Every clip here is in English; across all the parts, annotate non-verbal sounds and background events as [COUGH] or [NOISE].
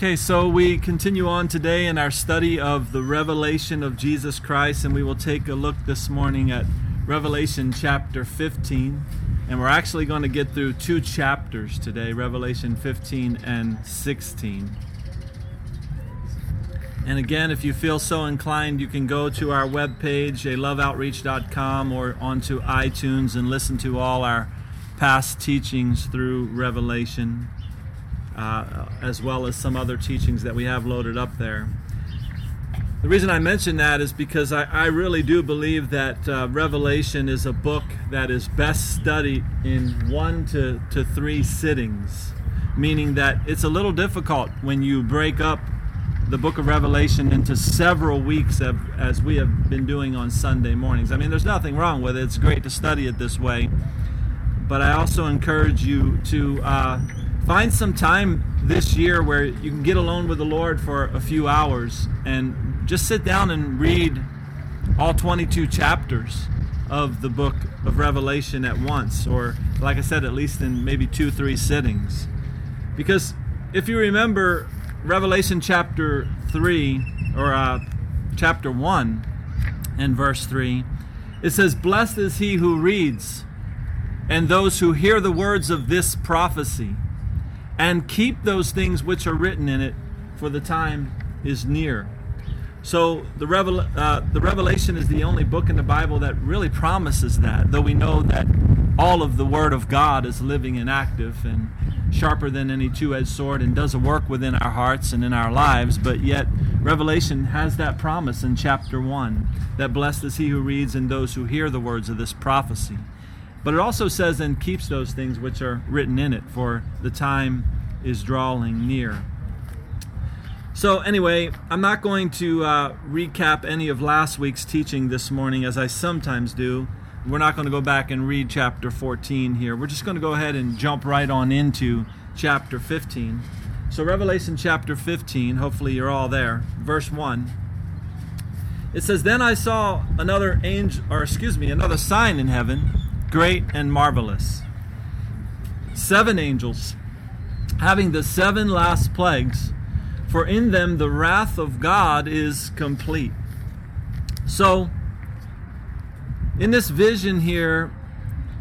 Okay, so we continue on today in our study of the revelation of Jesus Christ, and we will take a look this morning at Revelation chapter 15. And we're actually going to get through two chapters today Revelation 15 and 16. And again, if you feel so inclined, you can go to our webpage, aloveoutreach.com, or onto iTunes and listen to all our past teachings through Revelation uh, as well as some other teachings that we have loaded up there. The reason I mention that is because I, I really do believe that uh, Revelation is a book that is best studied in one to, to three sittings, meaning that it's a little difficult when you break up the book of Revelation into several weeks of, as we have been doing on Sunday mornings. I mean, there's nothing wrong with it, it's great to study it this way. But I also encourage you to uh, find some time this year where you can get alone with the Lord for a few hours and just sit down and read all 22 chapters of the book of Revelation at once, or like I said, at least in maybe two, three sittings. Because if you remember Revelation chapter 3, or uh, chapter 1 and verse 3, it says, Blessed is he who reads, and those who hear the words of this prophecy and keep those things which are written in it, for the time is near. So the, revel- uh, the Revelation is the only book in the Bible that really promises that, though we know that all of the Word of God is living and active and sharper than any two edged sword and does a work within our hearts and in our lives. But yet, Revelation has that promise in chapter 1 that blessed is he who reads and those who hear the words of this prophecy. But it also says, and keeps those things which are written in it, for the time is drawing near. So, anyway, I'm not going to uh, recap any of last week's teaching this morning as I sometimes do. We're not going to go back and read chapter 14 here. We're just going to go ahead and jump right on into chapter 15. So, Revelation chapter 15, hopefully you're all there. Verse 1. It says, Then I saw another angel, or excuse me, another sign in heaven great and marvelous. Seven angels, having the seven last plagues, for in them the wrath of God is complete. So, in this vision here,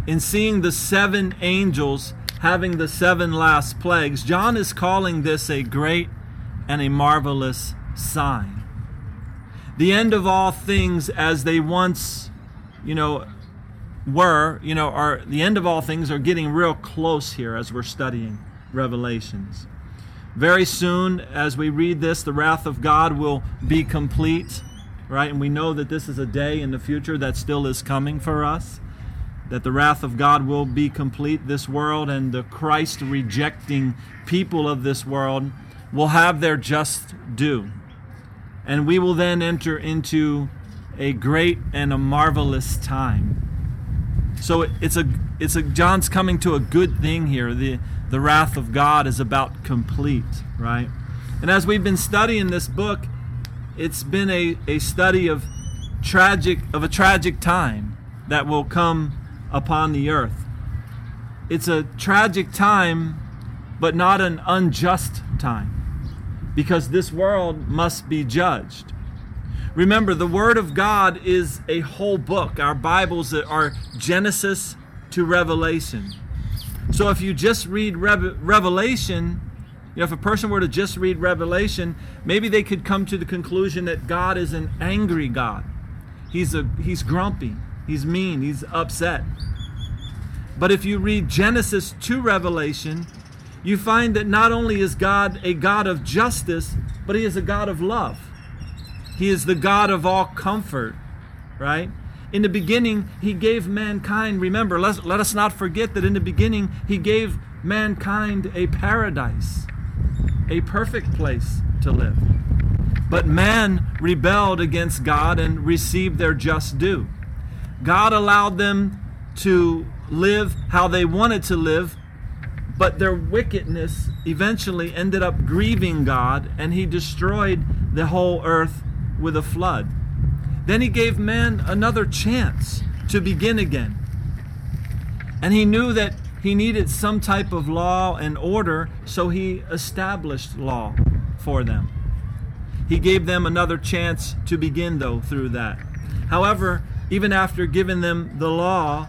in seeing the seven angels having the seven last plagues, John is calling this a great and a marvelous sign. The end of all things as they once, you know, were, you know, are the end of all things are getting real close here as we're studying Revelations. Very soon, as we read this, the wrath of God will be complete, right? And we know that this is a day in the future that still is coming for us. That the wrath of God will be complete. This world and the Christ rejecting people of this world will have their just due. And we will then enter into a great and a marvelous time so it's a it's a John's coming to a good thing here. The the wrath of God is about complete, right? And as we've been studying this book, it's been a, a study of tragic of a tragic time that will come upon the earth. It's a tragic time, but not an unjust time. Because this world must be judged. Remember, the Word of God is a whole book. Our Bibles are Genesis to Revelation. So if you just read Revelation, you know, if a person were to just read Revelation, maybe they could come to the conclusion that God is an angry God. He's a he's grumpy, he's mean, he's upset. But if you read Genesis to Revelation, you find that not only is God a God of justice, but he is a God of love. He is the God of all comfort, right? In the beginning, He gave mankind, remember, let, let us not forget that in the beginning, He gave mankind a paradise, a perfect place to live. But man rebelled against God and received their just due. God allowed them to live how they wanted to live, but their wickedness eventually ended up grieving God, and He destroyed the whole earth with a flood. Then he gave man another chance to begin again. And he knew that he needed some type of law and order, so he established law. for them. He gave them another chance to begin, though, through that. However, even after giving them the law,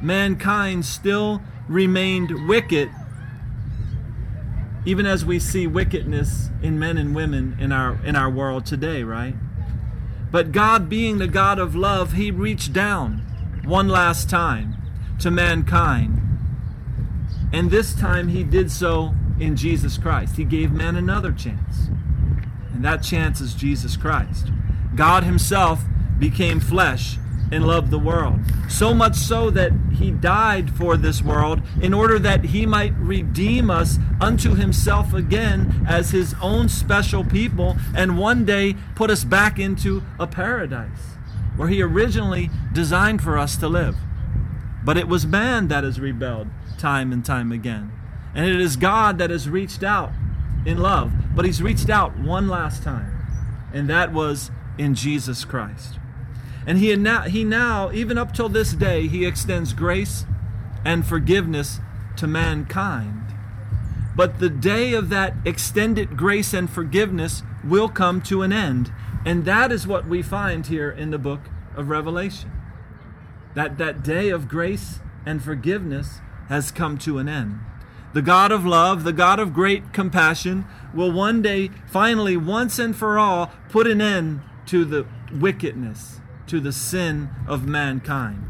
mankind still remained wicked, even as we see wickedness in men and women in our, in our world today, right? But God, being the God of love, He reached down one last time to mankind. And this time He did so in Jesus Christ. He gave man another chance. And that chance is Jesus Christ. God Himself became flesh and loved the world. So much so that he died for this world in order that he might redeem us unto himself again as his own special people and one day put us back into a paradise where he originally designed for us to live. But it was man that has rebelled time and time again. And it is God that has reached out in love. But he's reached out one last time, and that was in Jesus Christ. And he now, he now, even up till this day, he extends grace and forgiveness to mankind. But the day of that extended grace and forgiveness will come to an end. And that is what we find here in the book of Revelation. That that day of grace and forgiveness has come to an end. The God of love, the God of great compassion, will one day, finally, once and for all, put an end to the wickedness to the sin of mankind.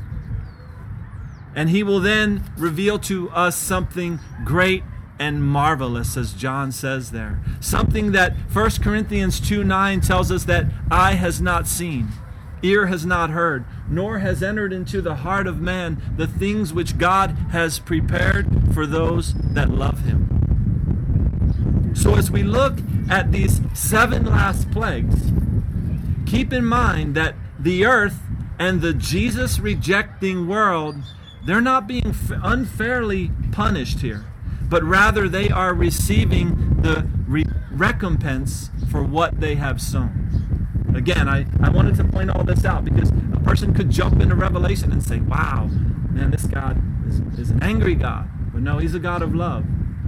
And he will then reveal to us something great and marvelous, as John says there. Something that 1 Corinthians 2 9 tells us that eye has not seen, ear has not heard, nor has entered into the heart of man the things which God has prepared for those that love him. So, as we look at these seven last plagues, keep in mind that the earth and the Jesus rejecting world, they're not being unfairly punished here, but rather they are receiving the re- recompense for what they have sown. Again, I, I wanted to point all this out because a person could jump into Revelation and say, wow, man, this God is, is an angry God. But no, he's a God of love.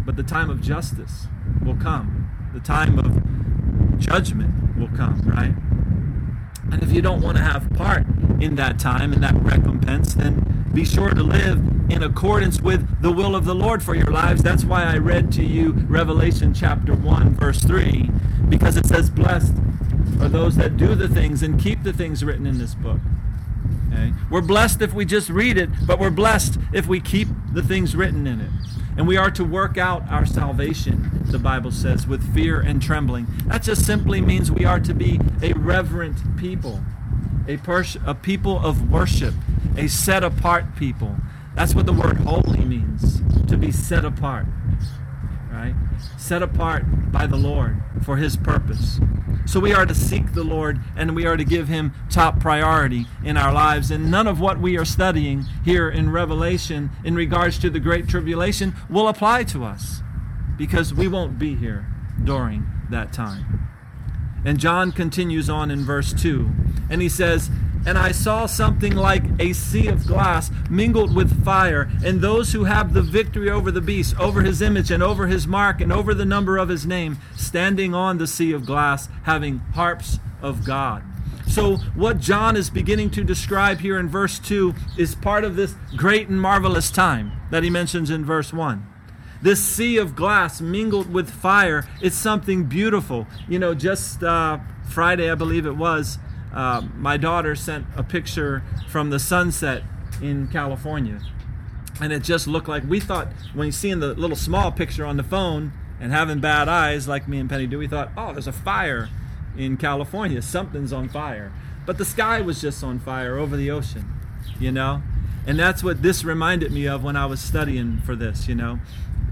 But the time of justice will come, the time of judgment will come, right? And if you don't want to have part in that time and that recompense, then be sure to live in accordance with the will of the Lord for your lives. That's why I read to you Revelation chapter 1, verse 3, because it says, Blessed are those that do the things and keep the things written in this book. Okay? We're blessed if we just read it, but we're blessed if we keep the things written in it. And we are to work out our salvation, the Bible says, with fear and trembling. That just simply means we are to be a reverent people, a, pers- a people of worship, a set apart people. That's what the word holy means, to be set apart right? Set apart by the Lord for His purpose. So we are to seek the Lord and we are to give Him top priority in our lives. And none of what we are studying here in Revelation in regards to the Great Tribulation will apply to us because we won't be here during that time. And John continues on in verse 2, and he says, and I saw something like a sea of glass mingled with fire, and those who have the victory over the beast, over his image, and over his mark, and over the number of his name, standing on the sea of glass, having harps of God. So, what John is beginning to describe here in verse 2 is part of this great and marvelous time that he mentions in verse 1. This sea of glass mingled with fire, it's something beautiful. You know, just uh, Friday, I believe it was, uh, my daughter sent a picture from the sunset in California. And it just looked like we thought, when you seeing the little small picture on the phone and having bad eyes like me and Penny do, we thought, oh, there's a fire in California. Something's on fire. But the sky was just on fire over the ocean, you know? And that's what this reminded me of when I was studying for this, you know?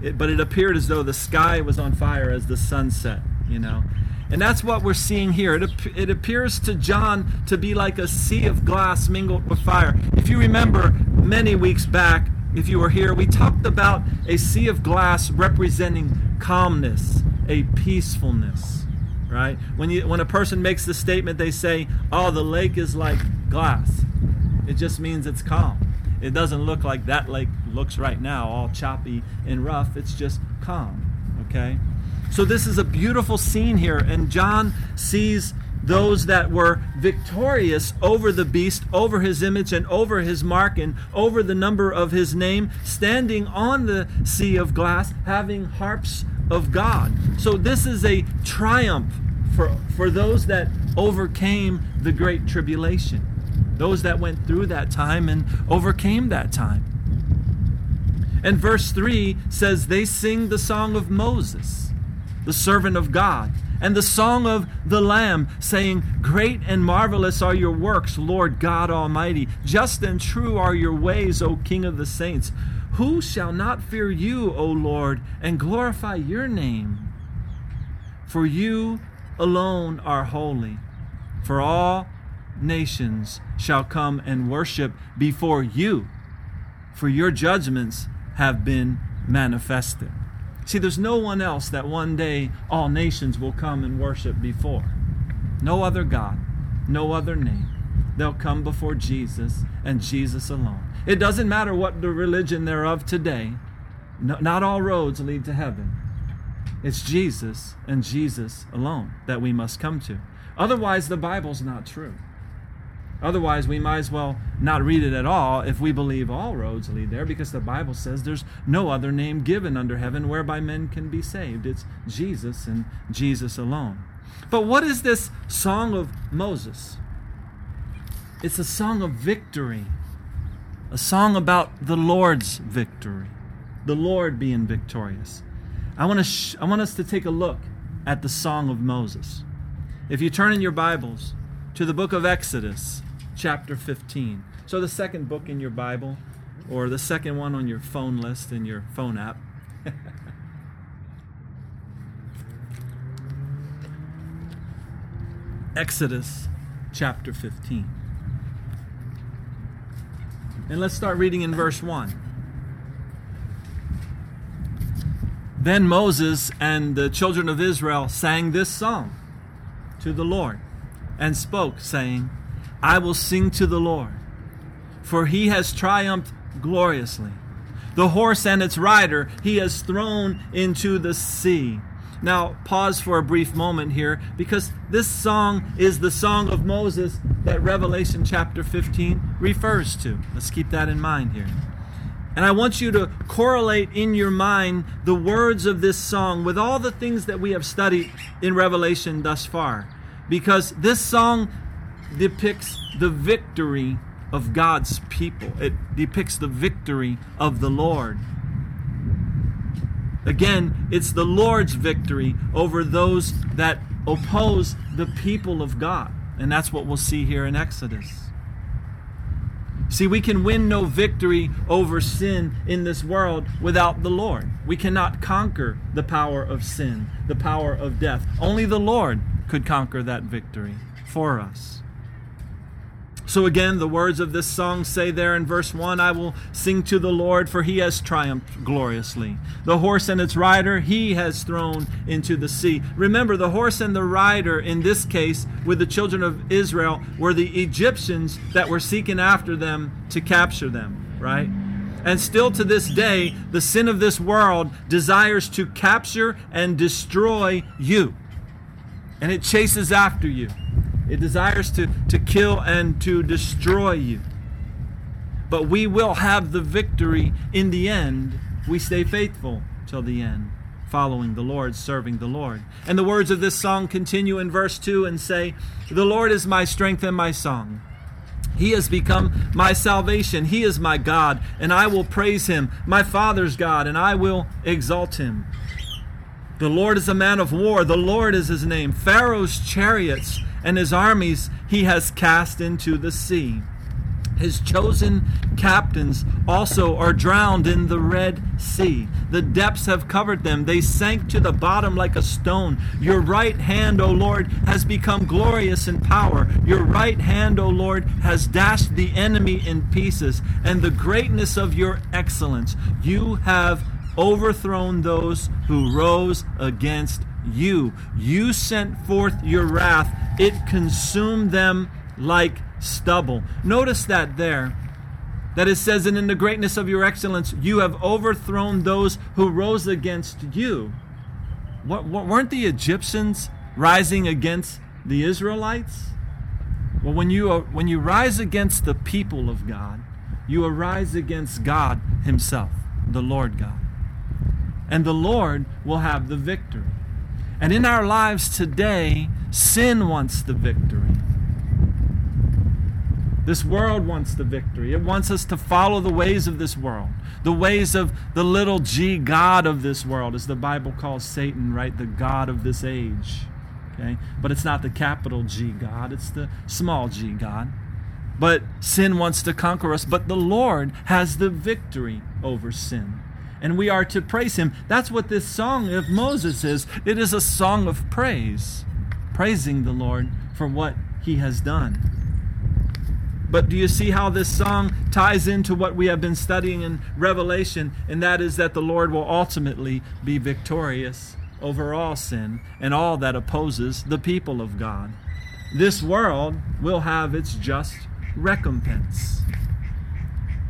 It, but it appeared as though the sky was on fire as the sun set, you know? And that's what we're seeing here. It, it appears to John to be like a sea of glass mingled with fire. If you remember many weeks back, if you were here, we talked about a sea of glass representing calmness, a peacefulness, right? When, you, when a person makes the statement, they say, oh, the lake is like glass. It just means it's calm. It doesn't look like that lake looks right now, all choppy and rough. It's just calm, okay? So, this is a beautiful scene here, and John sees those that were victorious over the beast, over his image, and over his mark, and over the number of his name, standing on the sea of glass, having harps of God. So, this is a triumph for, for those that overcame the great tribulation, those that went through that time and overcame that time. And verse 3 says, They sing the song of Moses, the servant of God and the song of the Lamb, saying, Great and marvelous are your works, Lord God Almighty. Just and true are your ways, O King of the saints. Who shall not fear you, O Lord, and glorify your name? For you alone are holy. For all nations shall come and worship before you, for your judgments have been manifested. See, there's no one else that one day all nations will come and worship before. No other God, no other name. They'll come before Jesus and Jesus alone. It doesn't matter what the religion thereof today, no, not all roads lead to heaven. It's Jesus and Jesus alone that we must come to. Otherwise, the Bible's not true. Otherwise, we might as well not read it at all if we believe all roads lead there, because the Bible says there's no other name given under heaven whereby men can be saved. It's Jesus and Jesus alone. But what is this song of Moses? It's a song of victory, a song about the Lord's victory, the Lord being victorious. I want, to sh- I want us to take a look at the song of Moses. If you turn in your Bibles to the book of Exodus, chapter 15. So, the second book in your Bible, or the second one on your phone list in your phone app. [LAUGHS] Exodus chapter 15. And let's start reading in verse 1. Then Moses and the children of Israel sang this song to the Lord and spoke, saying, I will sing to the Lord, for he has triumphed gloriously. The horse and its rider he has thrown into the sea. Now, pause for a brief moment here because this song is the song of Moses that Revelation chapter 15 refers to. Let's keep that in mind here. And I want you to correlate in your mind the words of this song with all the things that we have studied in Revelation thus far. Because this song depicts the victory of God's people. It depicts the victory of the Lord. Again, it's the Lord's victory over those that oppose the people of God. And that's what we'll see here in Exodus. See, we can win no victory over sin in this world without the Lord. We cannot conquer the power of sin, the power of death. Only the Lord could conquer that victory for us. So again, the words of this song say there in verse 1 I will sing to the Lord, for he has triumphed gloriously. The horse and its rider he has thrown into the sea. Remember, the horse and the rider in this case with the children of Israel were the Egyptians that were seeking after them to capture them, right? And still to this day, the sin of this world desires to capture and destroy you. And it chases after you. It desires to, to kill and to destroy you. But we will have the victory in the end. We stay faithful till the end, following the Lord, serving the Lord. And the words of this song continue in verse 2 and say, The Lord is my strength and my song. He has become my salvation. He is my God, and I will praise him, my Father's God, and I will exalt him. The Lord is a man of war. The Lord is his name. Pharaoh's chariots and his armies he has cast into the sea. His chosen captains also are drowned in the Red Sea. The depths have covered them. They sank to the bottom like a stone. Your right hand, O Lord, has become glorious in power. Your right hand, O Lord, has dashed the enemy in pieces. And the greatness of your excellence, you have overthrown those who rose against you. You sent forth your wrath, it consumed them like stubble. Notice that there. That it says, and in the greatness of your excellence, you have overthrown those who rose against you. what, what, weren't the Egyptians rising against the Israelites? Well, when you, uh, when you rise against the people of God, you arise against God Himself, the Lord God. And the Lord will have the victory. And in our lives today, sin wants the victory. This world wants the victory. It wants us to follow the ways of this world, the ways of the little g God of this world, as the Bible calls Satan, right? The God of this age. Okay? But it's not the capital G God, it's the small g God. But sin wants to conquer us, but the Lord has the victory over sin. And we are to praise him. That's what this song of Moses is. It is a song of praise, praising the Lord for what he has done. But do you see how this song ties into what we have been studying in Revelation? And that is that the Lord will ultimately be victorious over all sin and all that opposes the people of God. This world will have its just recompense.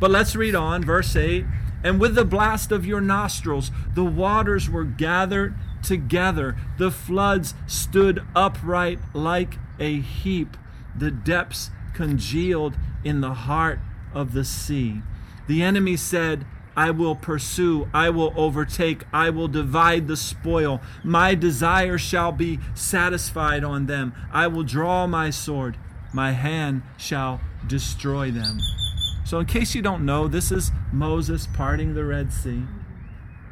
But let's read on, verse 8. And with the blast of your nostrils, the waters were gathered together, the floods stood upright like a heap, the depths congealed in the heart of the sea. The enemy said, I will pursue, I will overtake, I will divide the spoil. My desire shall be satisfied on them. I will draw my sword, my hand shall destroy them. So, in case you don't know, this is Moses parting the Red Sea.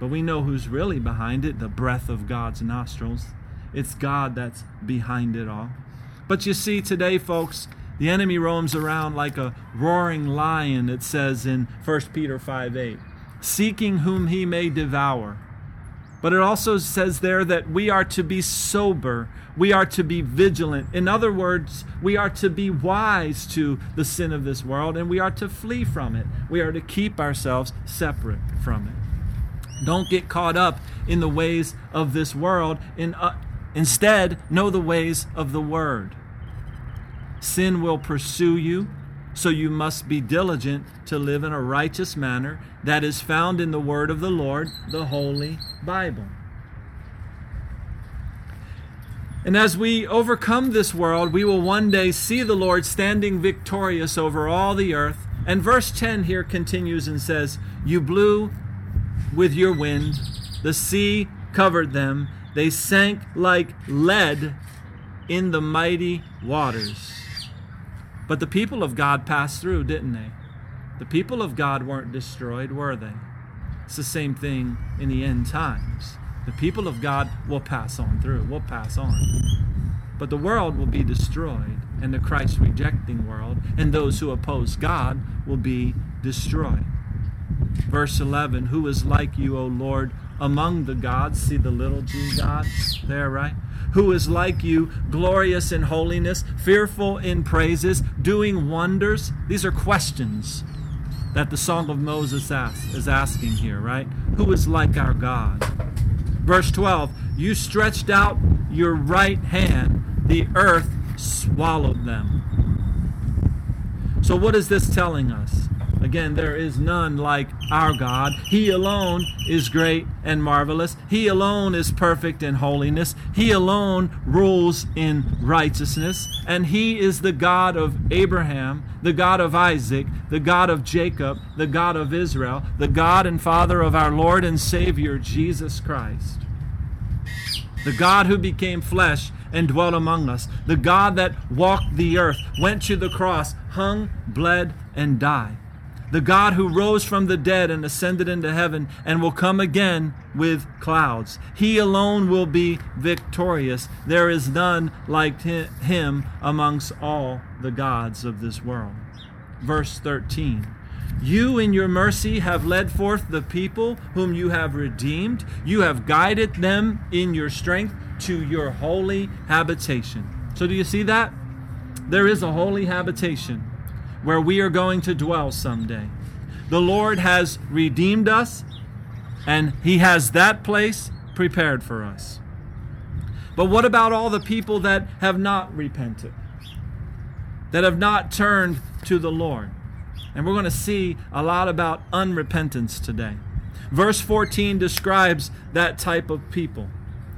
But we know who's really behind it the breath of God's nostrils. It's God that's behind it all. But you see, today, folks, the enemy roams around like a roaring lion, it says in 1 Peter 5 8, seeking whom he may devour. But it also says there that we are to be sober, we are to be vigilant. In other words, we are to be wise to the sin of this world and we are to flee from it. We are to keep ourselves separate from it. Don't get caught up in the ways of this world. In, uh, instead, know the ways of the Word. Sin will pursue you, so you must be diligent to live in a righteous manner that is found in the Word of the Lord, the Holy Bible. And as we overcome this world, we will one day see the Lord standing victorious over all the earth. And verse 10 here continues and says, You blew with your wind, the sea covered them, they sank like lead in the mighty waters. But the people of God passed through, didn't they? The people of God weren't destroyed, were they? It's the same thing in the end times. The people of God will pass on through, will pass on. But the world will be destroyed, and the Christ rejecting world, and those who oppose God will be destroyed. Verse 11 Who is like you, O Lord, among the gods? See the little g God there, right? Who is like you, glorious in holiness, fearful in praises, doing wonders? These are questions that the Song of Moses asks, is asking here, right? Who is like our God? Verse 12 You stretched out your right hand, the earth swallowed them. So, what is this telling us? Again, there is none like our God. He alone is great and marvelous. He alone is perfect in holiness. He alone rules in righteousness. And He is the God of Abraham, the God of Isaac, the God of Jacob, the God of Israel, the God and Father of our Lord and Savior, Jesus Christ. The God who became flesh and dwelt among us. The God that walked the earth, went to the cross, hung, bled, and died the God who rose from the dead and ascended into heaven and will come again with clouds. He alone will be victorious. There is none like him amongst all the gods of this world. Verse 13. You in your mercy have led forth the people whom you have redeemed. You have guided them in your strength to your holy habitation. So, do you see that? There is a holy habitation where we are going to dwell someday. The Lord has redeemed us, and He has that place prepared for us. But what about all the people that have not repented, that have not turned to the Lord? And we're going to see a lot about unrepentance today. Verse 14 describes that type of people.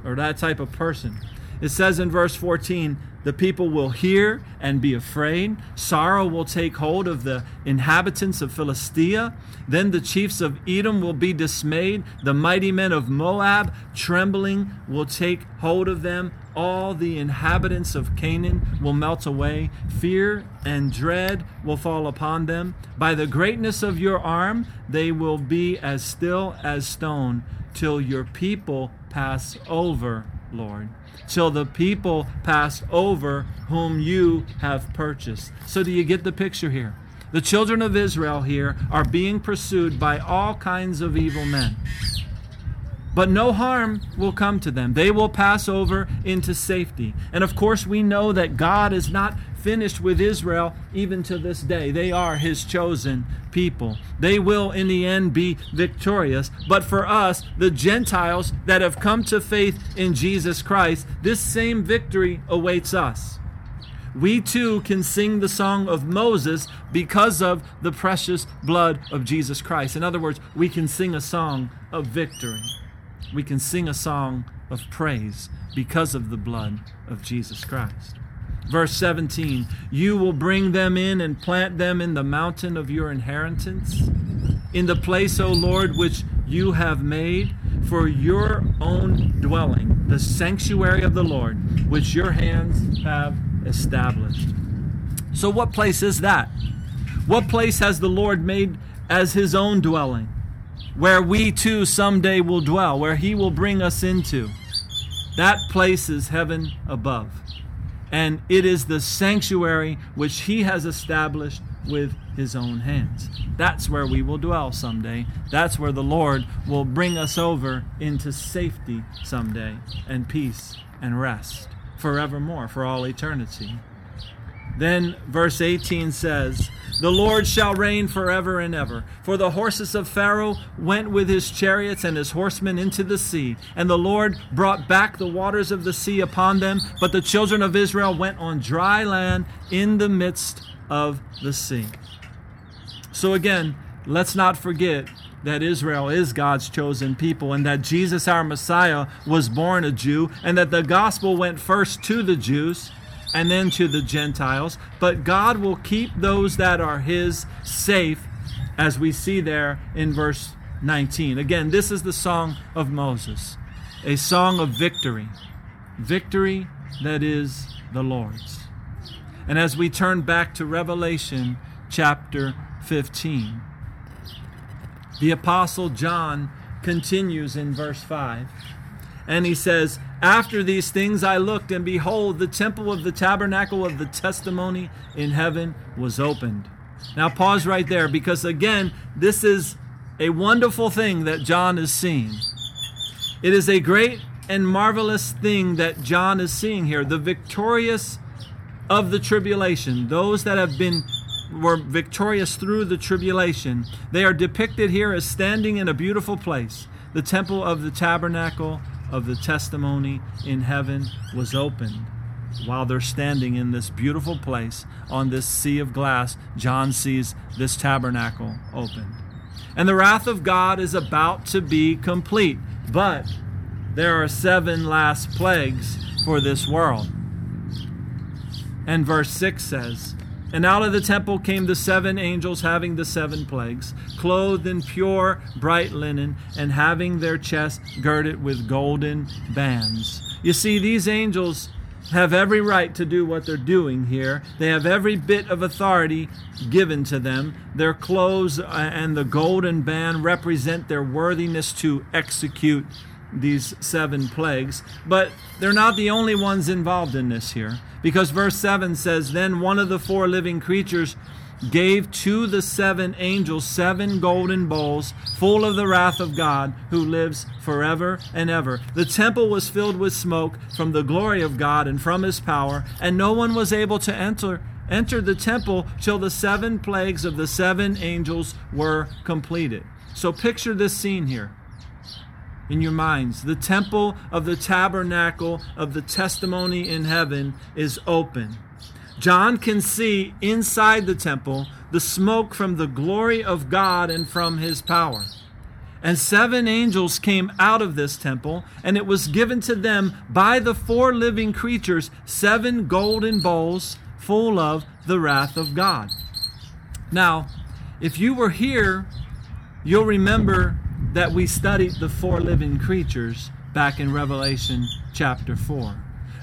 or that type of person. It says in verse 14, the people will hear and be afraid. Sorrow will take hold of the inhabitants of Philistia. Then the chiefs of Edom will be dismayed. The mighty men of Moab, trembling, will take hold of them. All the inhabitants of Canaan will melt away. Fear and dread will fall upon them. By the greatness of your arm, they will be as still as stone till your people pass over, Lord till the people pass over whom you have purchased. So, do you get the picture here? The children of Israel here are being pursued by all kinds of evil men. But no harm will come to them. They will pass over into safety. And of course, we know that God is not finished with Israel even to this day. They are his chosen people. They will, in the end, be victorious. But for us, the Gentiles that have come to faith in Jesus Christ, this same victory awaits us. We too can sing the song of Moses because of the precious blood of Jesus Christ. In other words, we can sing a song of victory. We can sing a song of praise because of the blood of Jesus Christ. Verse 17 You will bring them in and plant them in the mountain of your inheritance, in the place, O Lord, which you have made for your own dwelling, the sanctuary of the Lord, which your hands have established. So, what place is that? What place has the Lord made as his own dwelling, where we too someday will dwell, where he will bring us into? That place is heaven above and it is the sanctuary which he has established with his own hands. That's where we will dwell someday. That's where the Lord will bring us over into safety someday, and peace and rest forevermore, for all eternity. Then verse 18 says, The Lord shall reign forever and ever. For the horses of Pharaoh went with his chariots and his horsemen into the sea, and the Lord brought back the waters of the sea upon them. But the children of Israel went on dry land in the midst of the sea. So again, let's not forget that Israel is God's chosen people and that Jesus, our Messiah, was born a Jew and that the gospel went first to the Jews and then to the Gentiles. But God will keep those that are His safe, as we see there in verse 19. Again, this is the song of Moses, a song of victory, victory that is the Lord's. And as we turn back to Revelation chapter 15, the Apostle John continues in verse 5. And he says, After these things I looked, and behold, the temple of the tabernacle of the testimony in heaven was opened. Now, pause right there because, again, this is a wonderful thing that John is seeing. It is a great and marvelous thing that John is seeing here. The victorious of the tribulation, those that have been were victorious through the tribulation, they are depicted here as standing in a beautiful place, the temple of the tabernacle of the testimony in heaven was opened. While they're standing in this beautiful place on this sea of glass, John sees this tabernacle opened. And the wrath of God is about to be complete. But there are seven last plagues for this world. And verse 6 says, and out of the temple came the seven angels having the seven plagues, clothed in pure, bright linen, and having their chests girded with golden bands. You see, these angels have every right to do what they're doing here. They have every bit of authority given to them. Their clothes uh, and the golden band represent their worthiness to execute these seven plagues. But they're not the only ones involved in this here. Because verse 7 says, Then one of the four living creatures gave to the seven angels seven golden bowls full of the wrath of God who lives forever and ever. The temple was filled with smoke from the glory of God and from his power, and no one was able to enter enter the temple till the seven plagues of the seven angels were completed. So picture this scene here in your minds. The temple of the tabernacle of the testimony in heaven is open. John can see inside the temple the smoke from the glory of God and from his power. And seven angels came out of this temple, and it was given to them by the four living creatures seven golden bowls full of the wrath of God. Now, if you were here, you'll remember that we studied the four living creatures back in Revelation chapter 4.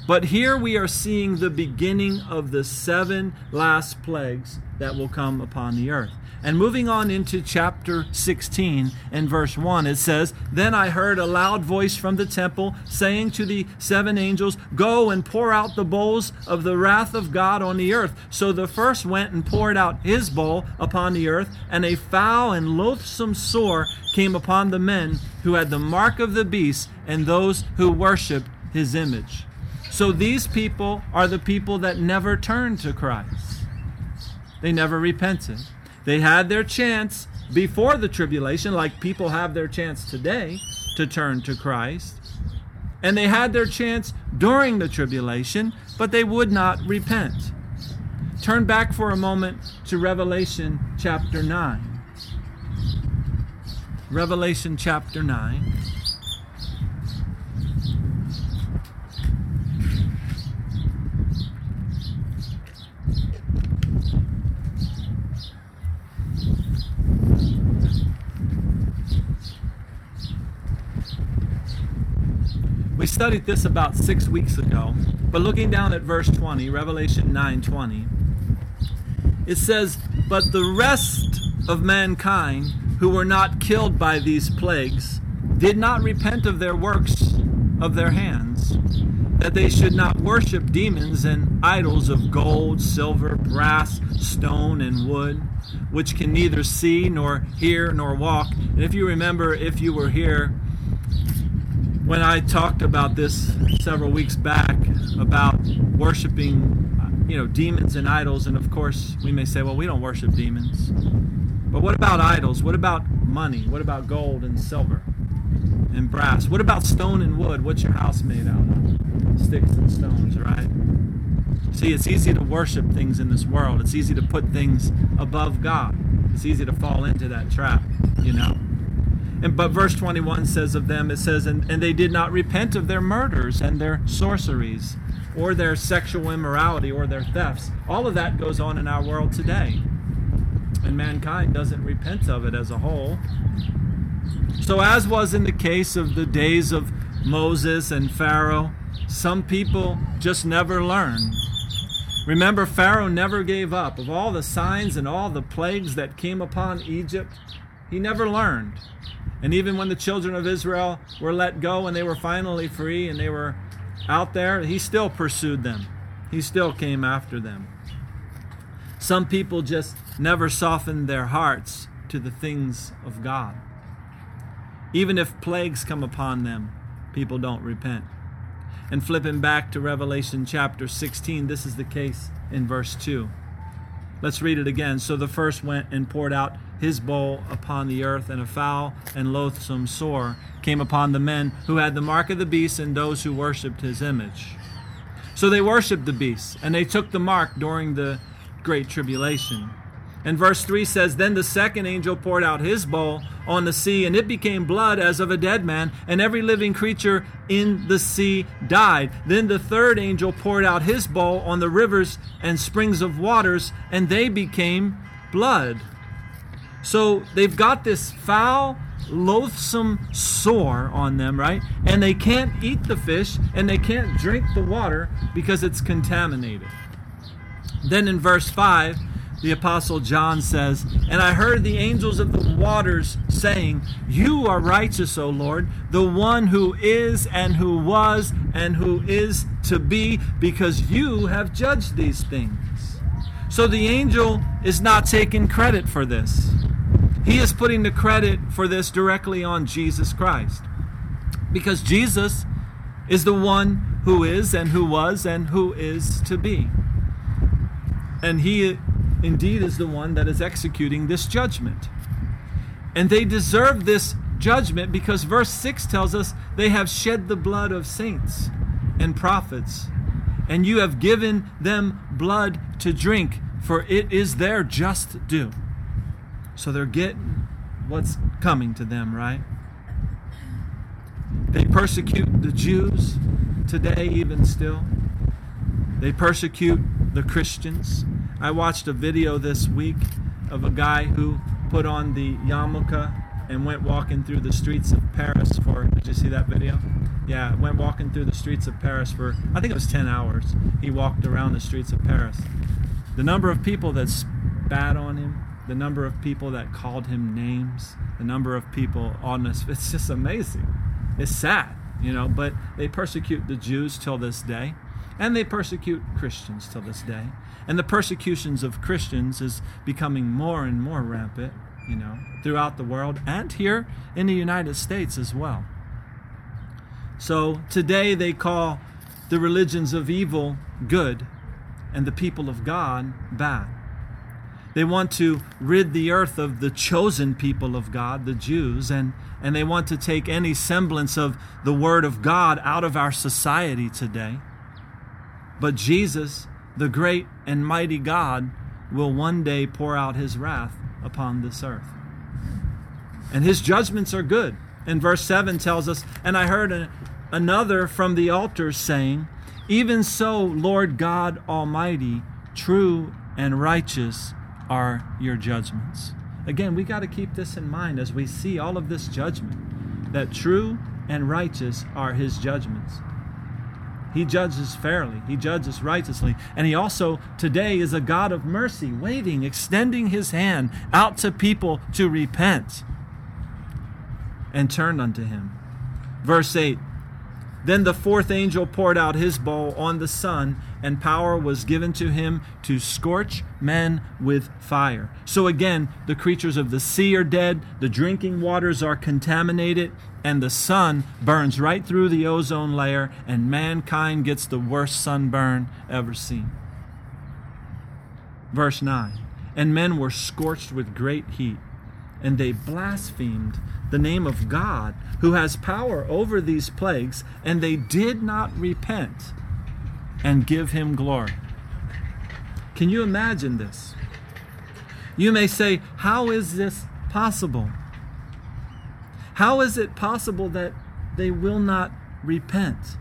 But here we are seeing the beginning of the seven last plagues that will come upon the earth. And moving on into chapter 16 and verse 1, it says, Then I heard a loud voice from the temple saying to the seven angels, Go and pour out the bowls of the wrath of God on the earth. So the first went and poured out his bowl upon the earth, and a foul and loathsome sore came upon the men who had the mark of the beast and those who worshipped his image. So these people are the people that never turned to Christ. They never repented. They had their chance before the tribulation, like people have their chance today to turn to Christ. And they had their chance during the tribulation, but they would not repent. Turn back for a moment to Revelation chapter 9. Revelation chapter 9. Studied this about six weeks ago, but looking down at verse 20, Revelation 9 20, it says, But the rest of mankind who were not killed by these plagues did not repent of their works of their hands, that they should not worship demons and idols of gold, silver, brass, stone, and wood, which can neither see nor hear nor walk. And if you remember, if you were here, when I talked about this several weeks back about worshiping, you know, demons and idols, and of course we may say, well, we don't worship demons. But what about idols? What about money? What about gold and silver and brass? What about stone and wood? What's your house made out of? Sticks and stones, right? See, it's easy to worship things in this world. It's easy to put things above God. It's easy to fall into that trap, you know. And, but verse 21 says of them, it says, and, and they did not repent of their murders and their sorceries or their sexual immorality or their thefts. All of that goes on in our world today. And mankind doesn't repent of it as a whole. So, as was in the case of the days of Moses and Pharaoh, some people just never learn. Remember, Pharaoh never gave up. Of all the signs and all the plagues that came upon Egypt, he never learned. And even when the children of Israel were let go and they were finally free and they were out there, he still pursued them. He still came after them. Some people just never softened their hearts to the things of God. Even if plagues come upon them, people don't repent. And flipping back to Revelation chapter 16, this is the case in verse 2. Let's read it again. So the first went and poured out his bowl upon the earth, and a foul and loathsome sore came upon the men who had the mark of the beast and those who worshipped his image. So they worshipped the beast, and they took the mark during the great tribulation. And verse 3 says, Then the second angel poured out his bowl on the sea, and it became blood as of a dead man, and every living creature in the sea died. Then the third angel poured out his bowl on the rivers and springs of waters, and they became blood. So they've got this foul, loathsome sore on them, right? And they can't eat the fish and they can't drink the water because it's contaminated. Then in verse 5, the Apostle John says, And I heard the angels of the waters saying, You are righteous, O Lord, the one who is and who was and who is to be, because you have judged these things. So the angel is not taking credit for this. He is putting the credit for this directly on Jesus Christ. Because Jesus is the one who is and who was and who is to be. And he indeed is the one that is executing this judgment. And they deserve this judgment because verse 6 tells us they have shed the blood of saints and prophets, and you have given them blood to drink, for it is their just due. So they're getting what's coming to them, right? They persecute the Jews today, even still. They persecute the Christians. I watched a video this week of a guy who put on the yarmulke and went walking through the streets of Paris for. Did you see that video? Yeah, went walking through the streets of Paris for, I think it was 10 hours. He walked around the streets of Paris. The number of people that spat on him, the number of people that called him names, the number of people on this, [LAUGHS] it's just amazing. It's sad, you know, but they persecute the Jews till this day, and they persecute Christians till this day. And the persecutions of Christians is becoming more and more rampant, you know, throughout the world and here in the United States as well. So today they call the religions of evil good and the people of God bad. They want to rid the earth of the chosen people of God, the Jews, and, and they want to take any semblance of the Word of God out of our society today. But Jesus, the great and mighty God, will one day pour out his wrath upon this earth. And his judgments are good. And verse 7 tells us, And I heard another from the altar saying, Even so, Lord God Almighty, true and righteous are your judgments. Again, we got to keep this in mind as we see all of this judgment, that true and righteous are his judgments. He judges fairly, He judges righteously. And He also today is a God of mercy, waiting, extending His hand out to people to repent and turned unto Him. Verse 8 Then the fourth angel poured out his bowl on the sun, and power was given to him to scorch men with fire. So again, the creatures of the sea are dead, the drinking waters are contaminated, and the sun burns right through the ozone layer, and mankind gets the worst sunburn ever seen. Verse 9 And men were scorched with great heat, and they blasphemed the name of God, who has power over these plagues, and they did not repent and give him glory. Can you imagine this? You may say, How is this possible? How is it possible that they will not repent?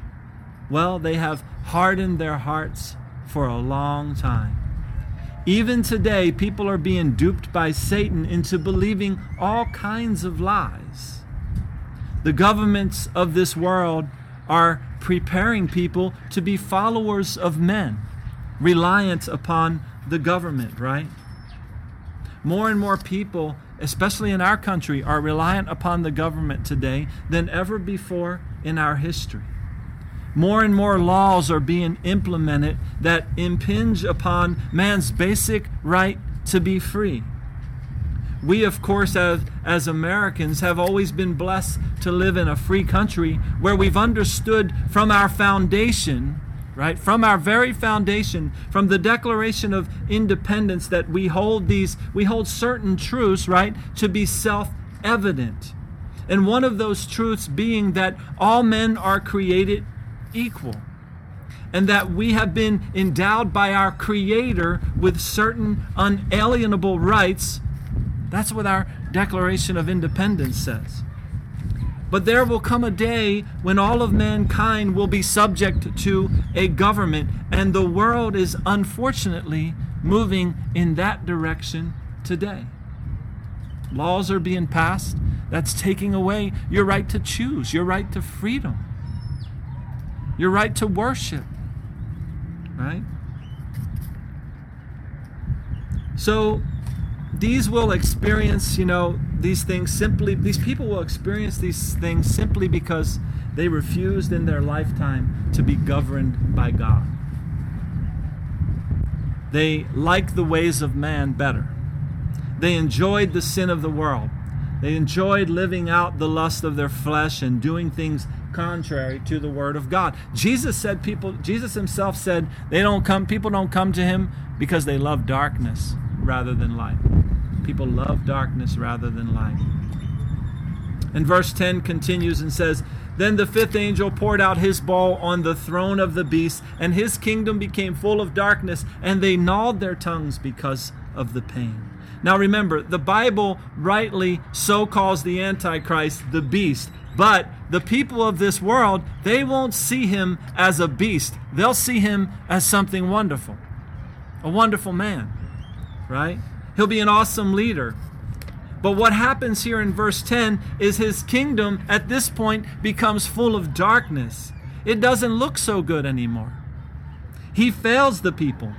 Well, they have hardened their hearts for a long time. Even today, people are being duped by Satan into believing all kinds of lies. The governments of this world are preparing people to be followers of men, reliant upon the government, right? More and more people, especially in our country, are reliant upon the government today than ever before in our history. More and more laws are being implemented that impinge upon man's basic right to be free. We, of course, as, as Americans, have always been blessed to live in a free country where we've understood from our foundation, right, from our very foundation, from the Declaration of Independence, that we hold these, we hold certain truths, right, to be self evident. And one of those truths being that all men are created equal and that we have been endowed by our Creator with certain unalienable rights. That's what our Declaration of Independence says. But there will come a day when all of mankind will be subject to a government, and the world is unfortunately moving in that direction today. Laws are being passed that's taking away your right to choose, your right to freedom your right to worship. Right? So these will experience, you know, these things simply, these people will experience these things simply because they refused in their lifetime to be governed by God. They like the ways of man better. They enjoyed the sin of the world. They enjoyed living out the lust of their flesh and doing things contrary to the word of God. Jesus said people Jesus himself said they don't come people don't come to him because they love darkness rather than light. People love darkness rather than light. And verse 10 continues and says, Then the fifth angel poured out his bowl on the throne of the beast, and his kingdom became full of darkness, and they gnawed their tongues because of the pain. Now remember, the Bible rightly so calls the Antichrist the beast. But the people of this world, they won't see him as a beast. They'll see him as something wonderful. A wonderful man, right? He'll be an awesome leader. But what happens here in verse 10 is his kingdom at this point becomes full of darkness. It doesn't look so good anymore. He fails the people.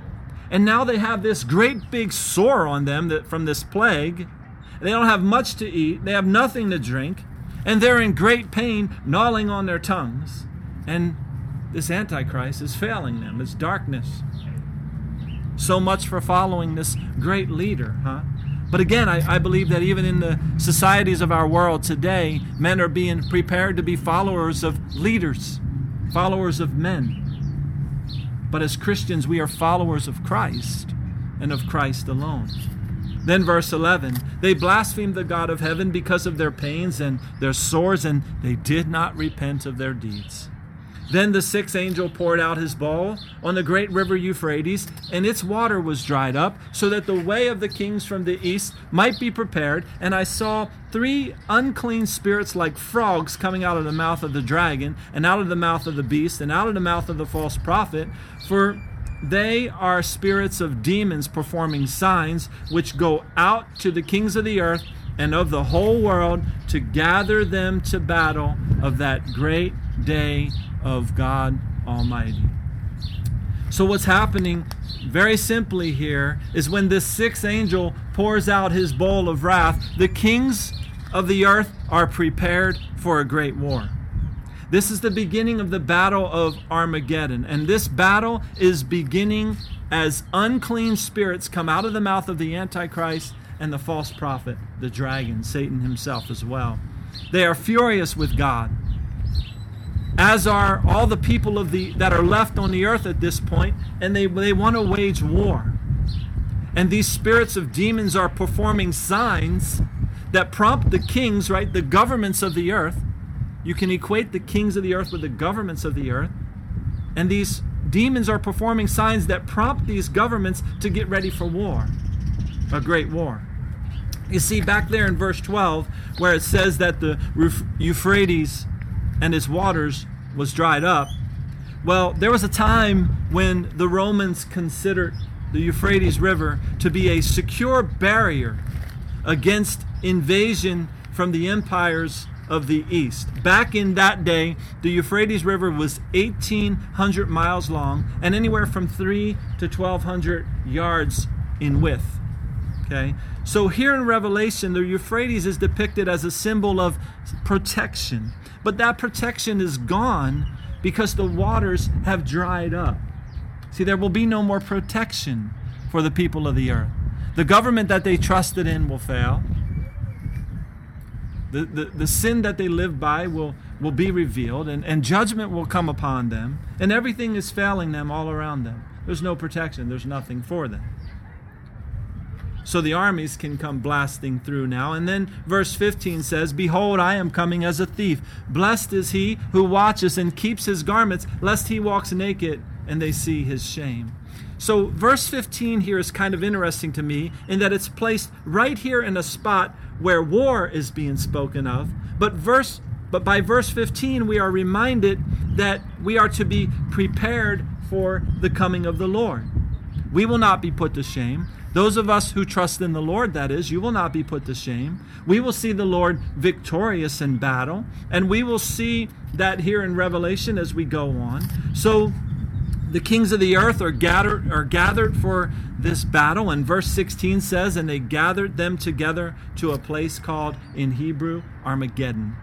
And now they have this great big sore on them that, from this plague. They don't have much to eat, they have nothing to drink, and they're in great pain, gnawing on their tongues. And this Antichrist is failing them. It's darkness. So much for following this great leader, huh? But again, I, I, believe that even in the societies of our world today, men are being prepared to be followers of leaders, followers of men. But as Christians, we are followers of Christ and of Christ alone. Then, verse 11 they blasphemed the God of heaven because of their pains and their sores, and they did not repent of their deeds. Then the sixth angel poured out his bowl on the great river Euphrates, and its water was dried up, so that the way of the kings from the east might be prepared. And I saw three unclean spirits like frogs coming out of the mouth of the dragon, and out of the mouth of the beast, and out of the mouth of the false prophet. For they are spirits of demons performing signs, which go out to the kings of the earth and of the whole world to gather them to battle of that great day of God Almighty. So, what's happening very simply here is when this sixth angel pours out his bowl of wrath, the kings of the earth are prepared for a great war. This is the beginning of the battle of Armageddon. And this battle is beginning as unclean spirits come out of the mouth of the Antichrist and the false prophet, the dragon, Satan himself as well. They are furious with God as are all the people of the that are left on the earth at this point, and they, they want to wage war. And these spirits of demons are performing signs that prompt the kings, right, the governments of the earth. You can equate the kings of the earth with the governments of the earth. And these demons are performing signs that prompt these governments to get ready for war, a great war. You see, back there in verse 12, where it says that the Euphrates and its waters was dried up. Well, there was a time when the Romans considered the Euphrates River to be a secure barrier against invasion from the empires of the east. Back in that day, the Euphrates River was 1,800 miles long and anywhere from 3 to 1,200 yards in width. Okay? So here in Revelation, the Euphrates is depicted as a symbol of protection. But that protection is gone because the waters have dried up. See, there will be no more protection for the people of the earth. The government that they trusted in will fail. The, the, the sin that they live by will, will be revealed, and, and judgment will come upon them, and everything is failing them all around them. There's no protection, there's nothing for them so the armies can come blasting through now. And then verse 15 says, Behold, I am coming as a thief. Blessed is he who watches and keeps his garments, lest he walks naked and they see his shame. So, verse 15 here is kind of interesting to me in that it's placed right here in a spot where war is being spoken of. But verse but by verse 15 we are reminded that we are to be prepared for the coming of the Lord. We will not be put to shame. Those of us who trust in the Lord, that is, you will not be put to shame. We will see the Lord victorious in battle, and we will see that here in Revelation as we go on. So the kings of the earth are gathered are gathered for this battle and verse 16 says and they gathered them together to a place called in Hebrew Armageddon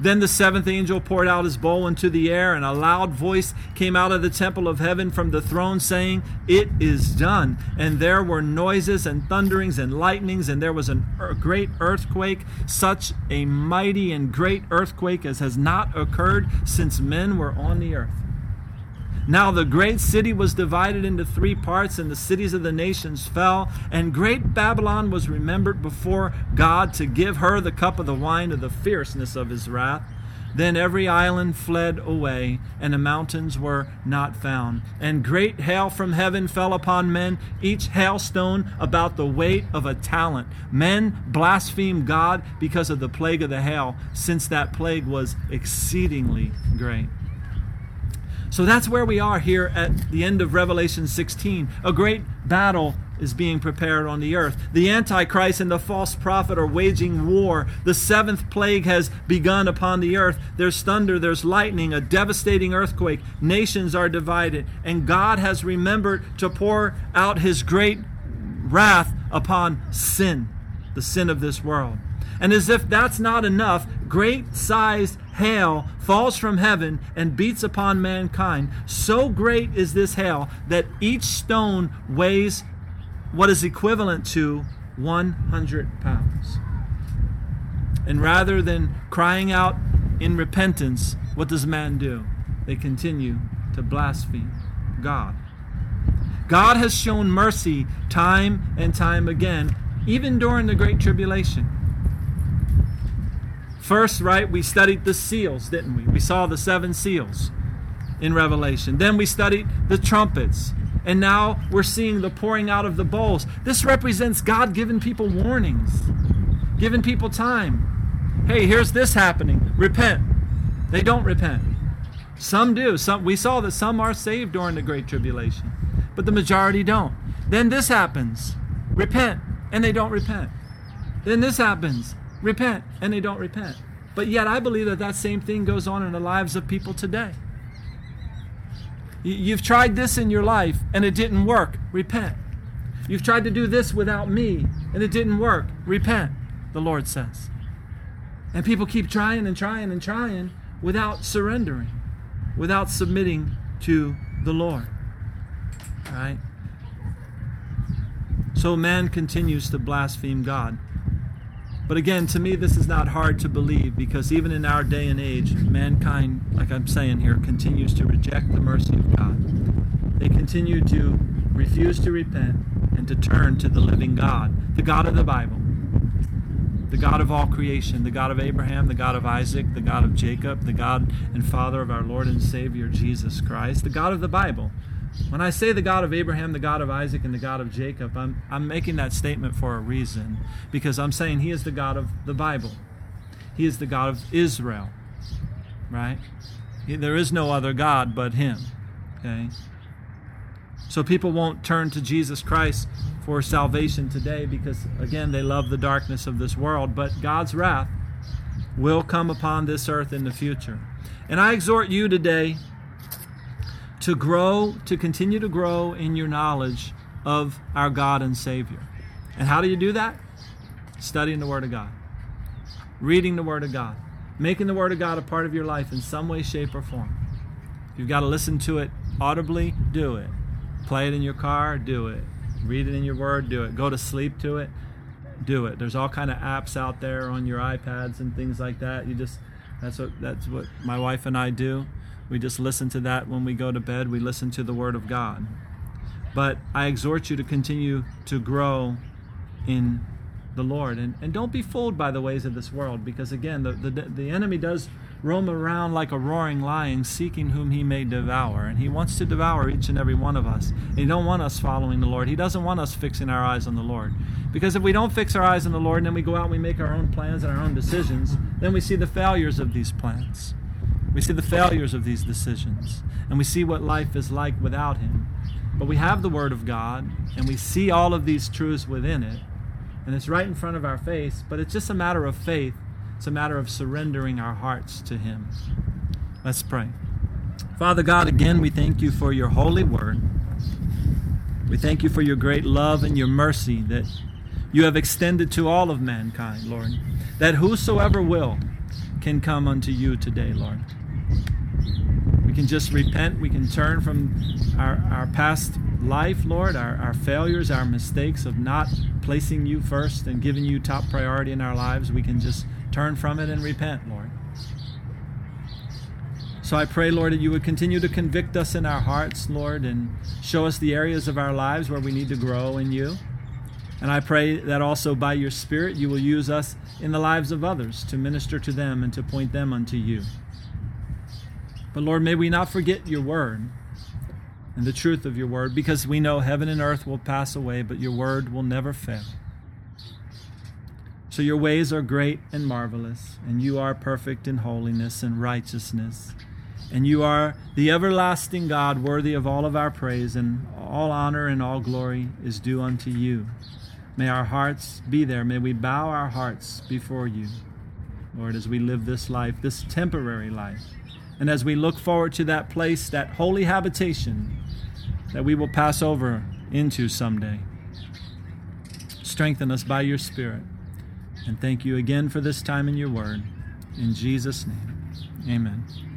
then the seventh angel poured out his bowl into the air, and a loud voice came out of the temple of heaven from the throne, saying, It is done. And there were noises and thunderings and lightnings, and there was a great earthquake, such a mighty and great earthquake as has not occurred since men were on the earth. Now the great city was divided into three parts, and the cities of the nations fell. And great Babylon was remembered before God to give her the cup of the wine of the fierceness of his wrath. Then every island fled away, and the mountains were not found. And great hail from heaven fell upon men, each hailstone about the weight of a talent. Men blasphemed God because of the plague of the hail, since that plague was exceedingly great. So that's where we are here at the end of Revelation 16. A great battle is being prepared on the earth. The Antichrist and the false prophet are waging war. The seventh plague has begun upon the earth. There's thunder, there's lightning, a devastating earthquake. Nations are divided. And God has remembered to pour out his great wrath upon sin, the sin of this world. And as if that's not enough, great sized hail falls from heaven and beats upon mankind. So great is this hail that each stone weighs what is equivalent to 100 pounds. And rather than crying out in repentance, what does man do? They continue to blaspheme God. God has shown mercy time and time again, even during the Great Tribulation. First, right, we studied the seals, didn't we? We saw the seven seals in Revelation. Then we studied the trumpets. And now we're seeing the pouring out of the bowls. This represents God giving people warnings, giving people time. Hey, here's this happening. Repent. They don't repent. Some do. Some we saw that some are saved during the great tribulation, but the majority don't. Then this happens. Repent, and they don't repent. Then this happens repent, and they don't repent. But yet, I believe that that same thing goes on in the lives of people today. You've tried this in your life and it didn't work. Repent. You've tried to do this without me and it didn't work. Repent, the Lord says. And people keep trying and trying and trying without surrendering, without submitting to the Lord. All right? So man continues to blaspheme God. But again, to me, this is not hard to believe because even in our day and age, mankind, like I'm saying here, continues to reject the mercy of God. They continue to refuse to repent and to turn to the living God, the God of the Bible, the God of all creation, the God of Abraham, the God of Isaac, the God of Jacob, the God and Father of our Lord and Savior Jesus Christ, the God of the Bible. When I say the God of Abraham, the God of Isaac, and the God of Jacob, I'm, I'm making that statement for a reason because I'm saying He is the God of the Bible. He is the God of Israel, right? There is no other God but Him, okay? So people won't turn to Jesus Christ for salvation today because, again, they love the darkness of this world, but God's wrath will come upon this earth in the future. And I exhort you today to grow, to continue to grow in your knowledge of our God and Savior. And how do you do that? Studying the Word of God, reading the Word of God, making the Word of God a part of your life in some way, shape, or form. You've got to listen to it audibly, do it. Play it in your car, do it. Read it in your Word, do it. Go to sleep to it, do it. There's all kind of apps out there on your iPads and things like that. You just that's what that's what my wife and I do. We just listen to that when we go to bed. We listen to the Word of God. But I exhort you to continue to grow in the Lord. And, and don't be fooled by the ways of this world, because again, the, the, the enemy does roam around like a roaring lion, seeking whom he may devour. And he wants to devour each and every one of us. And he don't want us following the Lord. He doesn't want us fixing our eyes on the Lord. Because if we don't fix our eyes on the Lord and then we go out and we make our own plans and our own decisions, then we see the failures of these plans. We see the failures of these decisions, and we see what life is like without Him. But we have the Word of God, and we see all of these truths within it, and it's right in front of our face, but it's just a matter of faith. It's a matter of surrendering our hearts to Him. Let's pray. Father God, again, we thank you for your holy word. We thank you for your great love and your mercy that you have extended to all of mankind, Lord. That whosoever will can come unto you today, Lord. We can just repent. We can turn from our, our past life, Lord, our, our failures, our mistakes of not placing you first and giving you top priority in our lives. We can just turn from it and repent, Lord. So I pray, Lord, that you would continue to convict us in our hearts, Lord, and show us the areas of our lives where we need to grow in you. And I pray that also by your Spirit you will use us in the lives of others to minister to them and to point them unto you. But Lord, may we not forget your word and the truth of your word because we know heaven and earth will pass away, but your word will never fail. So your ways are great and marvelous, and you are perfect in holiness and righteousness. And you are the everlasting God, worthy of all of our praise, and all honor and all glory is due unto you. May our hearts be there. May we bow our hearts before you, Lord, as we live this life, this temporary life. And as we look forward to that place, that holy habitation that we will pass over into someday. Strengthen us by your Spirit. And thank you again for this time in your word. In Jesus' name, amen.